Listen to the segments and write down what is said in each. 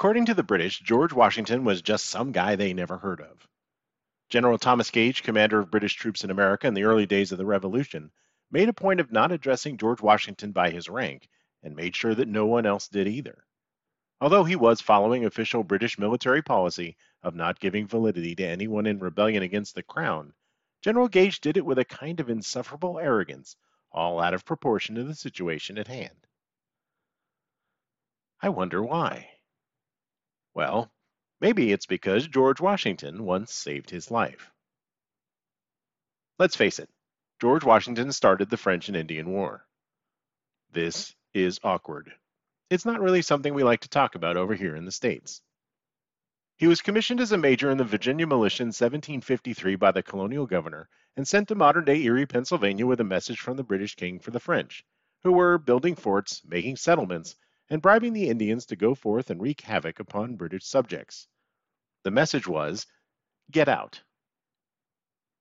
According to the British, George Washington was just some guy they never heard of. General Thomas Gage, commander of British troops in America in the early days of the Revolution, made a point of not addressing George Washington by his rank and made sure that no one else did either. Although he was following official British military policy of not giving validity to anyone in rebellion against the crown, General Gage did it with a kind of insufferable arrogance, all out of proportion to the situation at hand. I wonder why. Well, maybe it's because George Washington once saved his life. Let's face it, George Washington started the French and Indian War. This is awkward. It's not really something we like to talk about over here in the States. He was commissioned as a major in the Virginia militia in 1753 by the colonial governor and sent to modern day Erie, Pennsylvania with a message from the British king for the French, who were building forts, making settlements, and bribing the Indians to go forth and wreak havoc upon British subjects. The message was, Get out.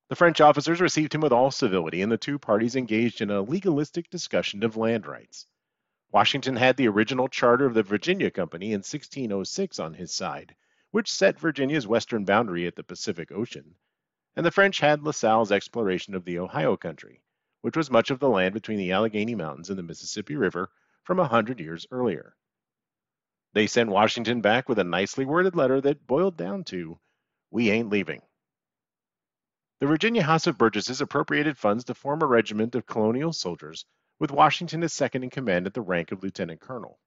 The French officers received him with all civility, and the two parties engaged in a legalistic discussion of land rights. Washington had the original charter of the Virginia Company in 1606 on his side, which set Virginia's western boundary at the Pacific Ocean, and the French had La Salle's exploration of the Ohio country, which was much of the land between the Allegheny Mountains and the Mississippi River from a hundred years earlier. They sent Washington back with a nicely worded letter that boiled down to, We ain't leaving. The Virginia House of Burgesses appropriated funds to form a regiment of colonial soldiers, with Washington as second in command at the rank of lieutenant colonel.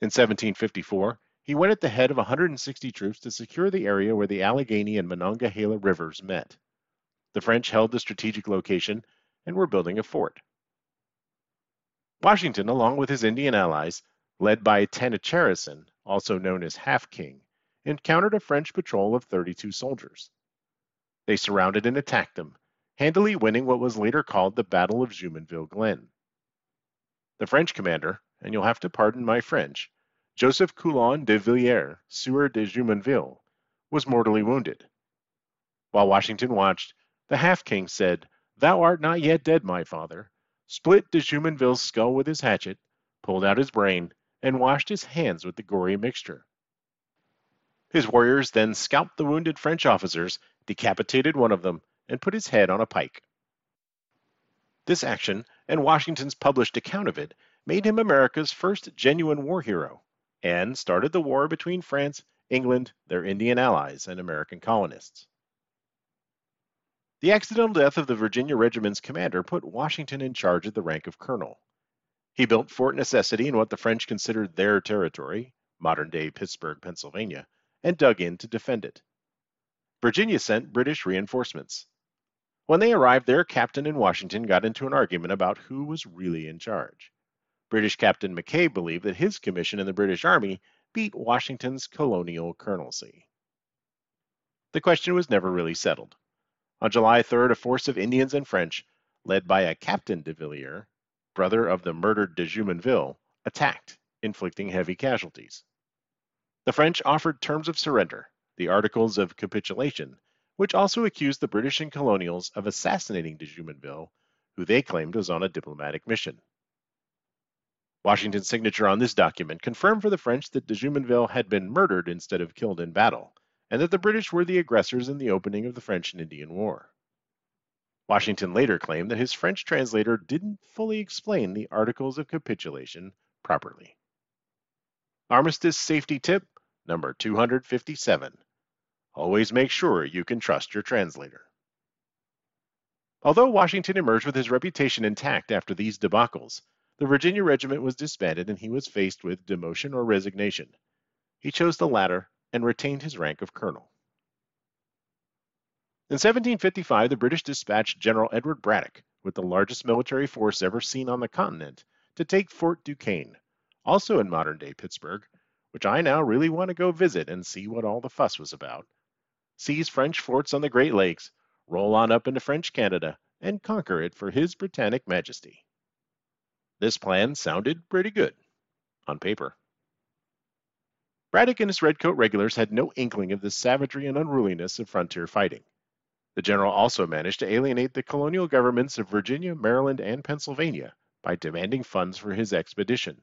In 1754, he went at the head of 160 troops to secure the area where the Allegheny and Monongahela rivers met. The French held the strategic location and were building a fort. Washington, along with his Indian allies, led by Tanacharison, also known as Half King, encountered a French patrol of 32 soldiers. They surrounded and attacked them, handily winning what was later called the Battle of Jumonville Glen. The French commander, and you'll have to pardon my French, Joseph Coulon de Villiers, Sieur de Jumonville, was mortally wounded. While Washington watched, the Half King said, Thou art not yet dead, my father, split de Jumonville's skull with his hatchet, pulled out his brain, and washed his hands with the gory mixture. His warriors then scalped the wounded French officers, decapitated one of them, and put his head on a pike. This action, and Washington's published account of it, made him America's first genuine war hero, and started the war between France, England, their Indian allies, and American colonists. The accidental death of the Virginia regiment's commander put Washington in charge at the rank of colonel. He built Fort Necessity in what the French considered their territory, modern day Pittsburgh, Pennsylvania, and dug in to defend it. Virginia sent British reinforcements. When they arrived their Captain and Washington got into an argument about who was really in charge. British Captain Mackay believed that his commission in the British Army beat Washington's colonial colonelcy. The question was never really settled. On July 3rd, a force of Indians and French, led by a Captain de Villiers, brother of the murdered de Jumonville, attacked, inflicting heavy casualties. The French offered terms of surrender, the Articles of Capitulation, which also accused the British and colonials of assassinating de Jumonville, who they claimed was on a diplomatic mission. Washington's signature on this document confirmed for the French that de Jumonville had been murdered instead of killed in battle, and that the British were the aggressors in the opening of the French and Indian War. Washington later claimed that his French translator didn't fully explain the Articles of Capitulation properly. Armistice Safety Tip number 257. Always make sure you can trust your translator. Although Washington emerged with his reputation intact after these debacles, the Virginia regiment was disbanded and he was faced with demotion or resignation. He chose the latter and retained his rank of colonel. In 1755, the British dispatched General Edward Braddock with the largest military force ever seen on the continent to take Fort Duquesne, also in modern day Pittsburgh, which I now really want to go visit and see what all the fuss was about. Seize French forts on the Great Lakes, roll on up into French Canada, and conquer it for His Britannic Majesty. This plan sounded pretty good on paper. Braddock and his Redcoat regulars had no inkling of the savagery and unruliness of frontier fighting. The general also managed to alienate the colonial governments of Virginia, Maryland, and Pennsylvania by demanding funds for his expedition.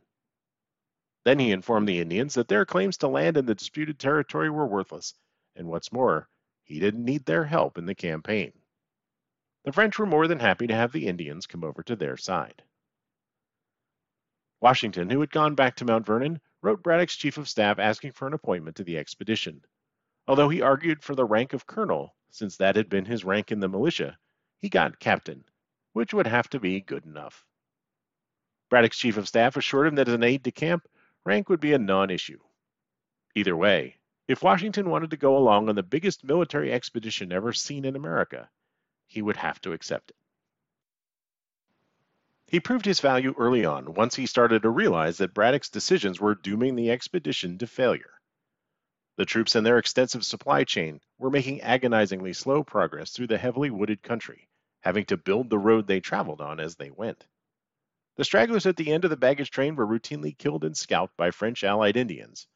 Then he informed the Indians that their claims to land in the disputed territory were worthless, and what's more, he didn't need their help in the campaign. The French were more than happy to have the Indians come over to their side. Washington, who had gone back to Mount Vernon, wrote Braddock's chief of staff asking for an appointment to the expedition. Although he argued for the rank of colonel, since that had been his rank in the militia, he got captain, which would have to be good enough. Braddock's chief of staff assured him that as an aide de camp, rank would be a non issue. Either way, if Washington wanted to go along on the biggest military expedition ever seen in America, he would have to accept it. He proved his value early on once he started to realize that Braddock's decisions were dooming the expedition to failure. The troops and their extensive supply chain were making agonizingly slow progress through the heavily wooded country, having to build the road they traveled on as they went. The stragglers at the end of the baggage train were routinely killed and scalped by French allied Indians,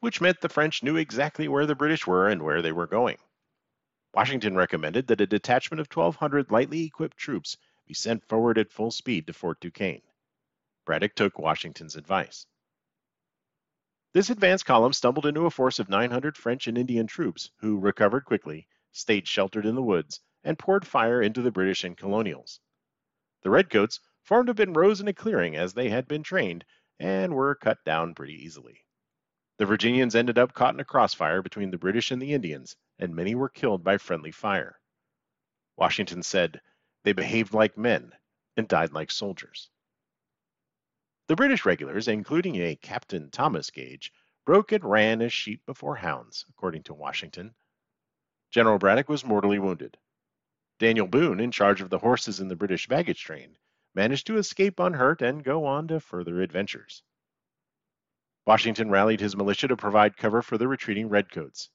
which meant the French knew exactly where the British were and where they were going. Washington recommended that a detachment of 1,200 lightly equipped troops be sent forward at full speed to Fort Duquesne. Braddock took Washington's advice. This advance column stumbled into a force of 900 French and Indian troops who recovered quickly, stayed sheltered in the woods, and poured fire into the British and colonials. The Redcoats formed up in rows in a clearing as they had been trained and were cut down pretty easily. The Virginians ended up caught in a crossfire between the British and the Indians, and many were killed by friendly fire. Washington said, They behaved like men and died like soldiers. The British regulars, including a Captain Thomas Gage, broke and ran as sheep before hounds, according to Washington. General Braddock was mortally wounded. Daniel Boone, in charge of the horses in the British baggage train, managed to escape unhurt and go on to further adventures. Washington rallied his militia to provide cover for the retreating redcoats.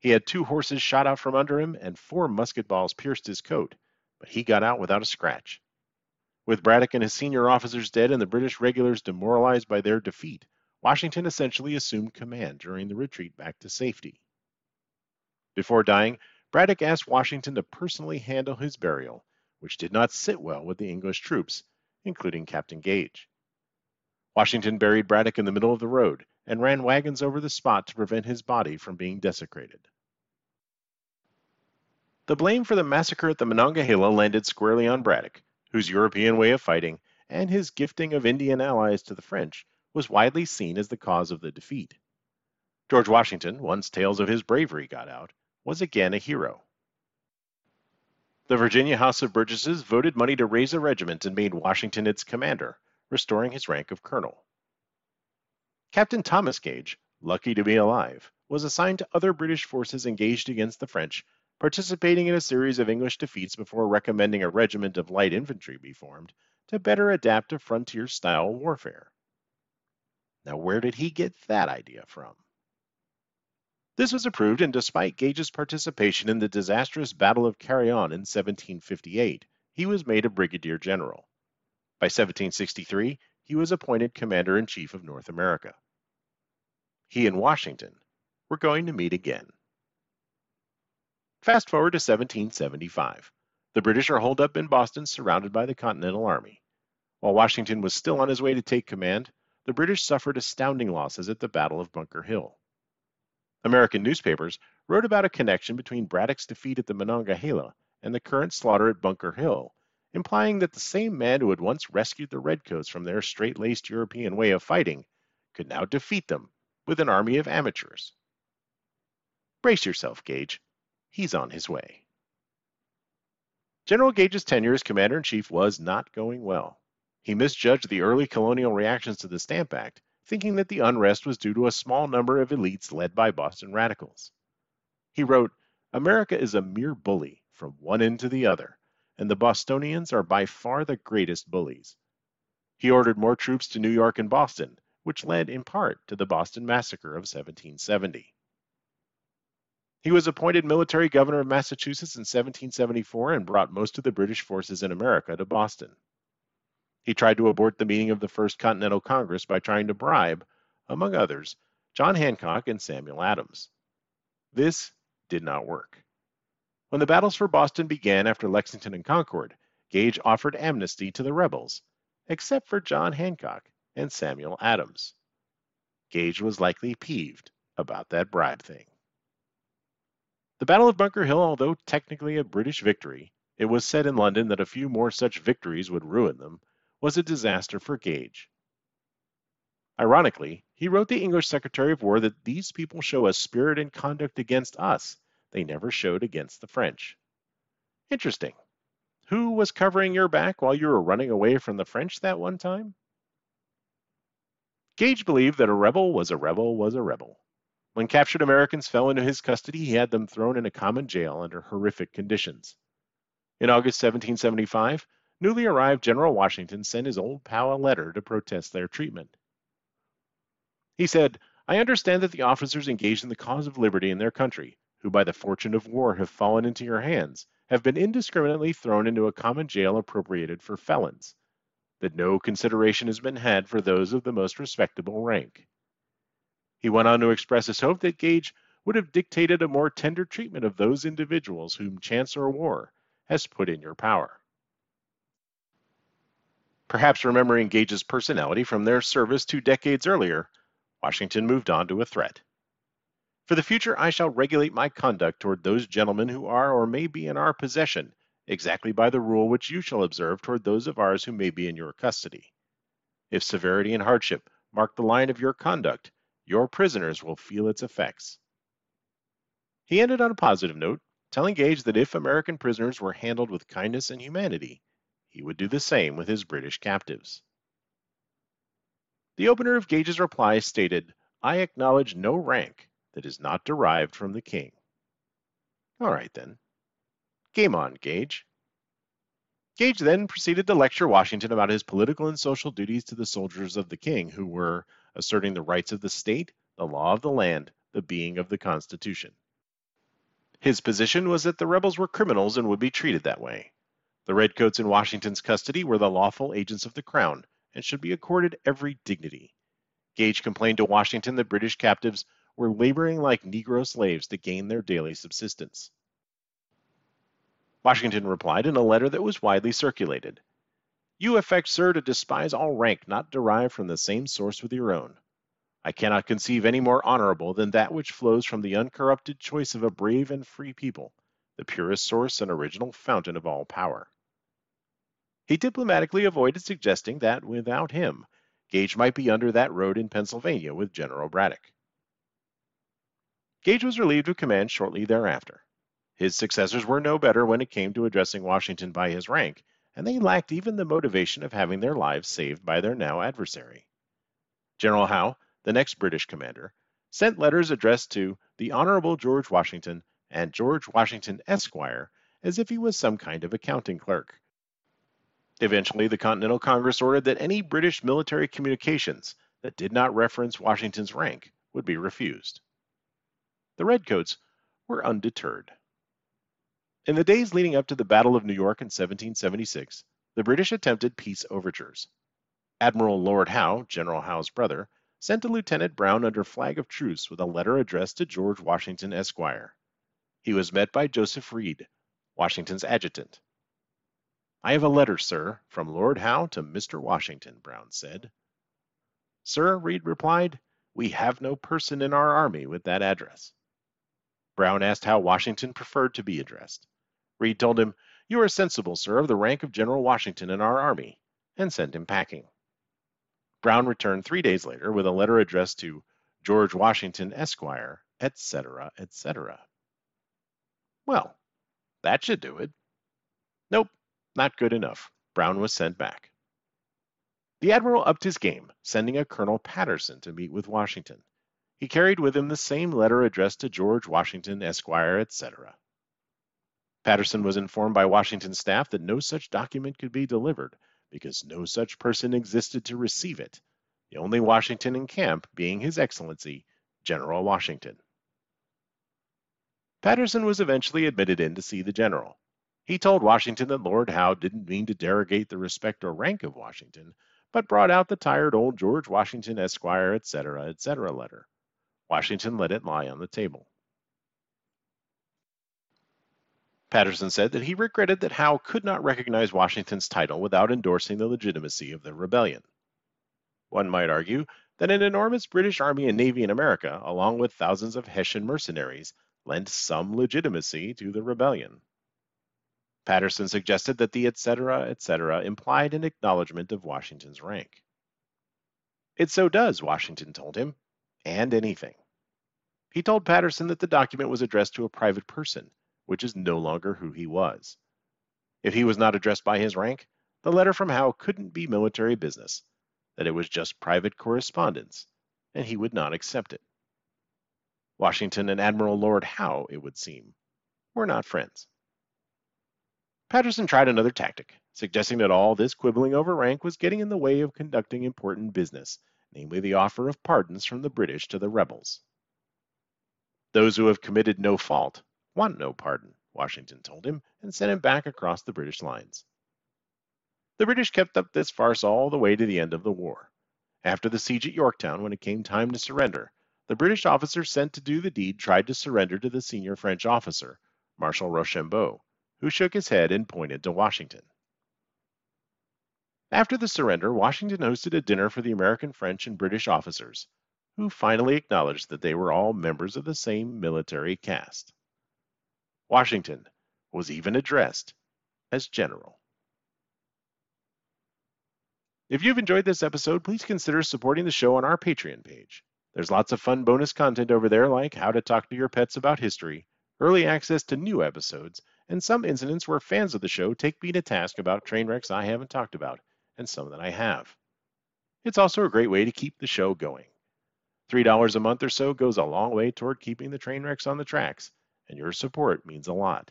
He had two horses shot out from under him, and four musket balls pierced his coat, but he got out without a scratch. With Braddock and his senior officers dead and the British regulars demoralized by their defeat, Washington essentially assumed command during the retreat back to safety. Before dying, Braddock asked Washington to personally handle his burial, which did not sit well with the English troops, including Captain Gage. Washington buried Braddock in the middle of the road and ran wagons over the spot to prevent his body from being desecrated. The blame for the massacre at the Monongahela landed squarely on Braddock, whose European way of fighting and his gifting of Indian allies to the French was widely seen as the cause of the defeat. George Washington, once tales of his bravery got out, was again a hero. The Virginia House of Burgesses voted money to raise a regiment and made Washington its commander, restoring his rank of colonel. Captain Thomas Gage, lucky to be alive, was assigned to other British forces engaged against the French, participating in a series of English defeats before recommending a regiment of light infantry be formed to better adapt to frontier style warfare. Now, where did he get that idea from? This was approved, and despite Gage's participation in the disastrous Battle of Carillon in 1758, he was made a brigadier general. By 1763, he was appointed Commander in Chief of North America. He and Washington were going to meet again. Fast forward to 1775. The British are holed up in Boston surrounded by the Continental Army. While Washington was still on his way to take command, the British suffered astounding losses at the Battle of Bunker Hill. American newspapers wrote about a connection between Braddock's defeat at the Monongahela and the current slaughter at Bunker Hill implying that the same man who had once rescued the Redcoats from their straight laced European way of fighting could now defeat them with an army of amateurs. Brace yourself, Gage. He's on his way. General Gage's tenure as Commander in Chief was not going well. He misjudged the early colonial reactions to the Stamp Act, thinking that the unrest was due to a small number of elites led by Boston radicals. He wrote, America is a mere bully from one end to the other, and the Bostonians are by far the greatest bullies. He ordered more troops to New York and Boston, which led in part to the Boston Massacre of 1770. He was appointed military governor of Massachusetts in 1774 and brought most of the British forces in America to Boston. He tried to abort the meeting of the First Continental Congress by trying to bribe, among others, John Hancock and Samuel Adams. This did not work. When the battles for Boston began after Lexington and Concord, Gage offered amnesty to the rebels, except for John Hancock and Samuel Adams. Gage was likely peeved about that bribe thing. The Battle of Bunker Hill, although technically a British victory, it was said in London that a few more such victories would ruin them, was a disaster for Gage. Ironically, he wrote the English Secretary of War that these people show a spirit and conduct against us they never showed against the French. Interesting. Who was covering your back while you were running away from the French that one time? Gage believed that a rebel was a rebel was a rebel. When captured Americans fell into his custody, he had them thrown in a common jail under horrific conditions. In August 1775, newly arrived General Washington sent his old pal a letter to protest their treatment. He said, I understand that the officers engaged in the cause of liberty in their country, who by the fortune of war have fallen into your hands, have been indiscriminately thrown into a common jail appropriated for felons, that no consideration has been had for those of the most respectable rank. He went on to express his hope that Gage would have dictated a more tender treatment of those individuals whom chance or war has put in your power. Perhaps remembering Gage's personality from their service two decades earlier, Washington moved on to a threat. For the future, I shall regulate my conduct toward those gentlemen who are or may be in our possession, exactly by the rule which you shall observe toward those of ours who may be in your custody. If severity and hardship mark the line of your conduct, your prisoners will feel its effects. He ended on a positive note, telling Gage that if American prisoners were handled with kindness and humanity, he would do the same with his British captives. The opener of Gage's reply stated, I acknowledge no rank that is not derived from the king. All right then. Game on, Gage. Gage then proceeded to lecture Washington about his political and social duties to the soldiers of the king, who were asserting the rights of the state, the law of the land, the being of the Constitution. His position was that the rebels were criminals and would be treated that way. The redcoats in Washington's custody were the lawful agents of the crown and should be accorded every dignity. Gage complained to Washington that British captives were laboring like Negro slaves to gain their daily subsistence. Washington replied in a letter that was widely circulated. You affect, sir, to despise all rank not derived from the same source with your own. I cannot conceive any more honorable than that which flows from the uncorrupted choice of a brave and free people, the purest source and original fountain of all power. He diplomatically avoided suggesting that, without him, Gage might be under that road in Pennsylvania with General Braddock. Gage was relieved of command shortly thereafter. His successors were no better when it came to addressing Washington by his rank, and they lacked even the motivation of having their lives saved by their now adversary. General Howe, the next British commander, sent letters addressed to the Honorable George Washington and George Washington, Esquire, as if he was some kind of accounting clerk. Eventually, the Continental Congress ordered that any British military communications that did not reference Washington's rank would be refused. The Redcoats were undeterred. In the days leading up to the Battle of New York in 1776, the British attempted peace overtures. Admiral Lord Howe, General Howe's brother, sent to Lieutenant Brown under flag of truce with a letter addressed to George Washington, Esquire. He was met by Joseph Reed, Washington's adjutant. I have a letter, sir, from Lord Howe to Mr. Washington, Brown said. Sir, Reed replied, we have no person in our army with that address. Brown asked how Washington preferred to be addressed. Reed told him, You are sensible, sir, of the rank of General Washington in our army, and sent him packing. Brown returned three days later with a letter addressed to George Washington, Esquire, etc., etc. Well, that should do it. Nope, not good enough. Brown was sent back. The admiral upped his game, sending a Colonel Patterson to meet with Washington. He carried with him the same letter addressed to George Washington, Esquire, etc. Patterson was informed by Washington's staff that no such document could be delivered because no such person existed to receive it, the only Washington in camp being His Excellency, General Washington. Patterson was eventually admitted in to see the general. He told Washington that Lord Howe didn't mean to derogate the respect or rank of Washington, but brought out the tired old George Washington, Esquire, etc., etc. letter. Washington let it lie on the table. Patterson said that he regretted that Howe could not recognize Washington's title without endorsing the legitimacy of the rebellion. One might argue that an enormous British army and navy in America, along with thousands of Hessian mercenaries, lent some legitimacy to the rebellion. Patterson suggested that the etc., etc. implied an acknowledgement of Washington's rank. It so does, Washington told him, and anything. He told Patterson that the document was addressed to a private person, which is no longer who he was. If he was not addressed by his rank, the letter from Howe couldn't be military business, that it was just private correspondence, and he would not accept it. Washington and Admiral Lord Howe, it would seem, were not friends. Patterson tried another tactic, suggesting that all this quibbling over rank was getting in the way of conducting important business, namely the offer of pardons from the British to the rebels. Those who have committed no fault want no pardon, Washington told him, and sent him back across the British lines. The British kept up this farce all the way to the end of the war. After the siege at Yorktown, when it came time to surrender, the British officer sent to do the deed tried to surrender to the senior French officer, Marshal Rochambeau, who shook his head and pointed to Washington. After the surrender, Washington hosted a dinner for the American, French, and British officers, who finally acknowledged that they were all members of the same military caste. Washington was even addressed as General. If you've enjoyed this episode, please consider supporting the show on our Patreon page. There's lots of fun bonus content over there, like how to talk to your pets about history, early access to new episodes, and some incidents where fans of the show take me to task about train wrecks I haven't talked about, and some that I have. It's also a great way to keep the show going. $3 a month or so goes a long way toward keeping the train wrecks on the tracks, and your support means a lot.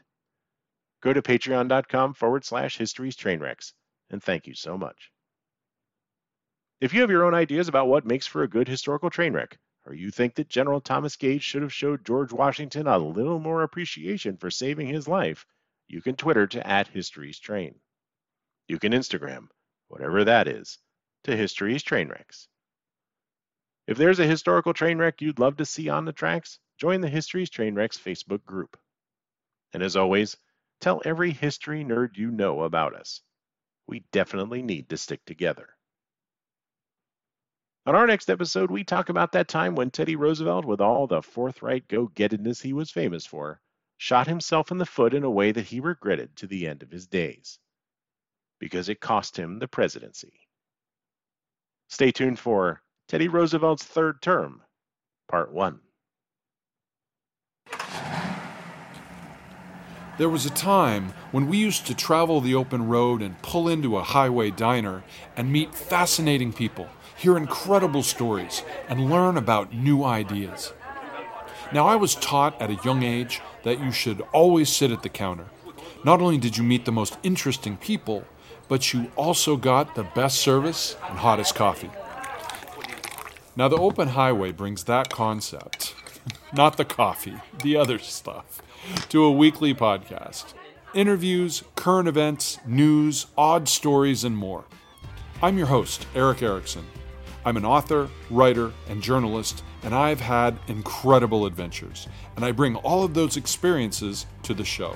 Go to patreon.com forward slash histories train wrecks, and thank you so much. If you have your own ideas about what makes for a good historical train wreck, or you think that General Thomas Gage should have showed George Washington a little more appreciation for saving his life, you can Twitter to at History's Train. You can Instagram, whatever that is, to History's Train Wrecks. If there's a historical train wreck you'd love to see on the tracks, join the History's Train Wrecks Facebook group. And as always, tell every history nerd you know about us. We definitely need to stick together. On our next episode, we talk about that time when Teddy Roosevelt, with all the forthright go gettedness he was famous for, shot himself in the foot in a way that he regretted to the end of his days. Because it cost him the presidency. Stay tuned for Teddy Roosevelt's Third Term, Part 1. There was a time when we used to travel the open road and pull into a highway diner and meet fascinating people hear incredible stories, and learn about new ideas. Now, I was taught at a young age that you should always sit at the counter. Not only did you meet the most interesting people, but you also got the best service and hottest coffee. Now, the open highway brings that concept, not the coffee, the other stuff, to a weekly podcast. Interviews, current events, news, odd stories, and more. I'm your host, Eric Erickson. I'm an author, writer, and journalist, and I've had incredible adventures, and I bring all of those experiences to the show.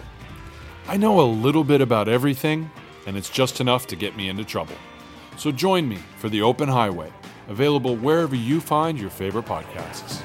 I know a little bit about everything, and it's just enough to get me into trouble. So join me for The Open Highway, available wherever you find your favorite podcasts.